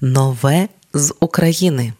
Нове з України.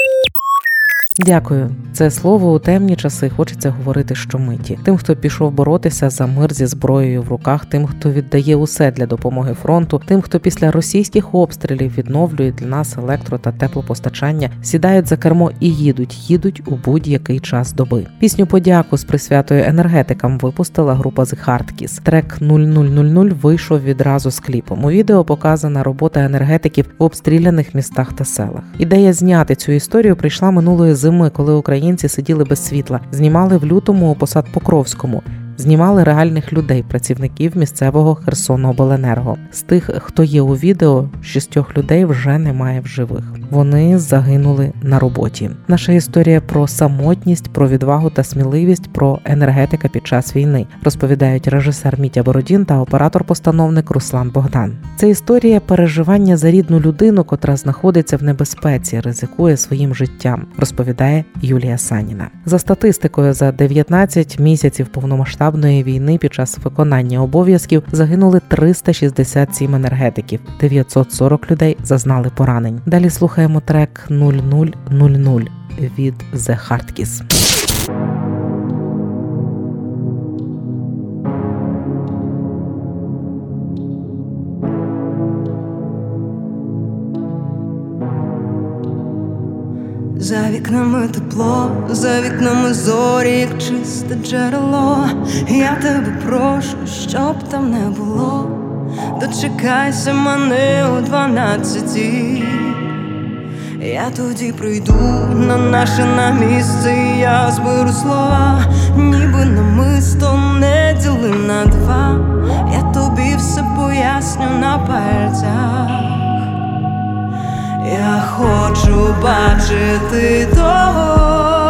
Дякую. Це слово у темні часи хочеться говорити щомиті. Тим, хто пішов боротися за мир зі зброєю в руках, тим, хто віддає усе для допомоги фронту, тим, хто після російських обстрілів відновлює для нас електро та теплопостачання, сідають за кермо і їдуть, їдуть у будь-який час доби. Пісню подяку з присвятою енергетикам випустила група The Hardkiss. Трек 0000 вийшов відразу з кліпом. У відео показана робота енергетиків в обстріляних містах та селах. Ідея зняти цю історію прийшла минулої зими, коли українці сиділи без світла, знімали в лютому у посад Покровському знімали реальних людей, працівників місцевого Херсонобленерго. З тих, хто є у відео, шістьох людей вже немає в живих. Вони загинули на роботі. Наша історія про самотність, про відвагу та сміливість, про енергетика під час війни, розповідають режисер Мітя Бородін та оператор-постановник Руслан Богдан. Це історія переживання за рідну людину, котра знаходиться в небезпеці, ризикує своїм життям, розповідає Юлія Саніна. За статистикою за 19 місяців повномасштабної повномасштабної війни під час виконання обов'язків загинули 367 енергетиків, 940 людей зазнали поранень. Далі слухаємо трек 0000 від The Hardkiss. За вікнами тепло, за вікнами зорі, як чисте джерело. Я тебе прошу, щоб там не було. Дочекайся мене о дванадцятій. Я тоді прийду на наше на місце, я зберу слова, ніби намисто не діли на два. Я тобі все поясню на пальцях. Я хочу бачити того.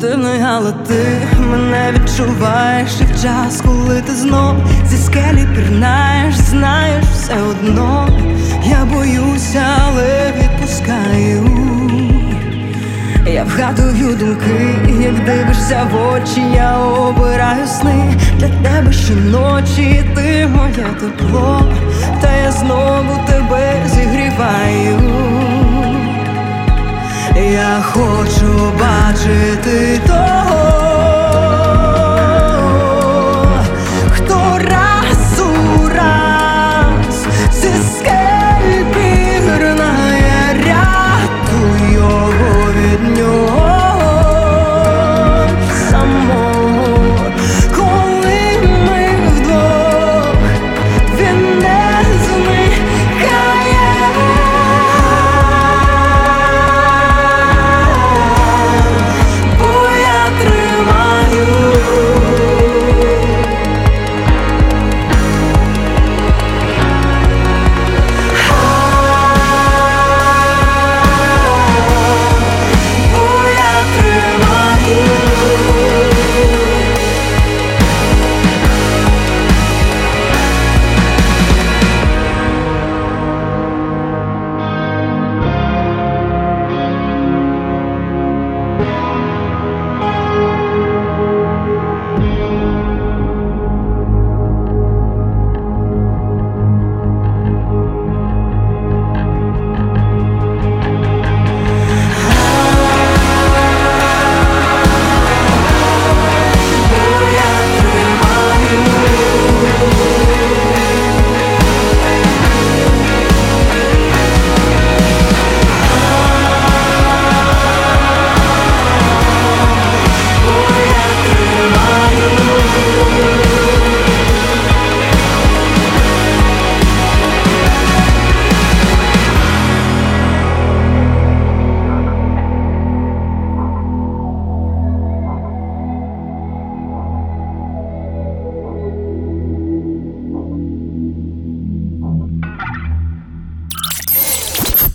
Дивний, але ти мене відчуваєш і в час, коли ти знов зі скелі пірнаєш, знаєш все одно, я боюся, але відпускаю. Я вгадую думки, як дивишся в очі, я обираю сни для тебе щоночі, ти моє тепло, та я знову тебе зігріваю. Хочу бачити того.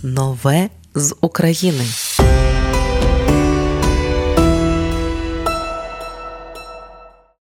Нове з України.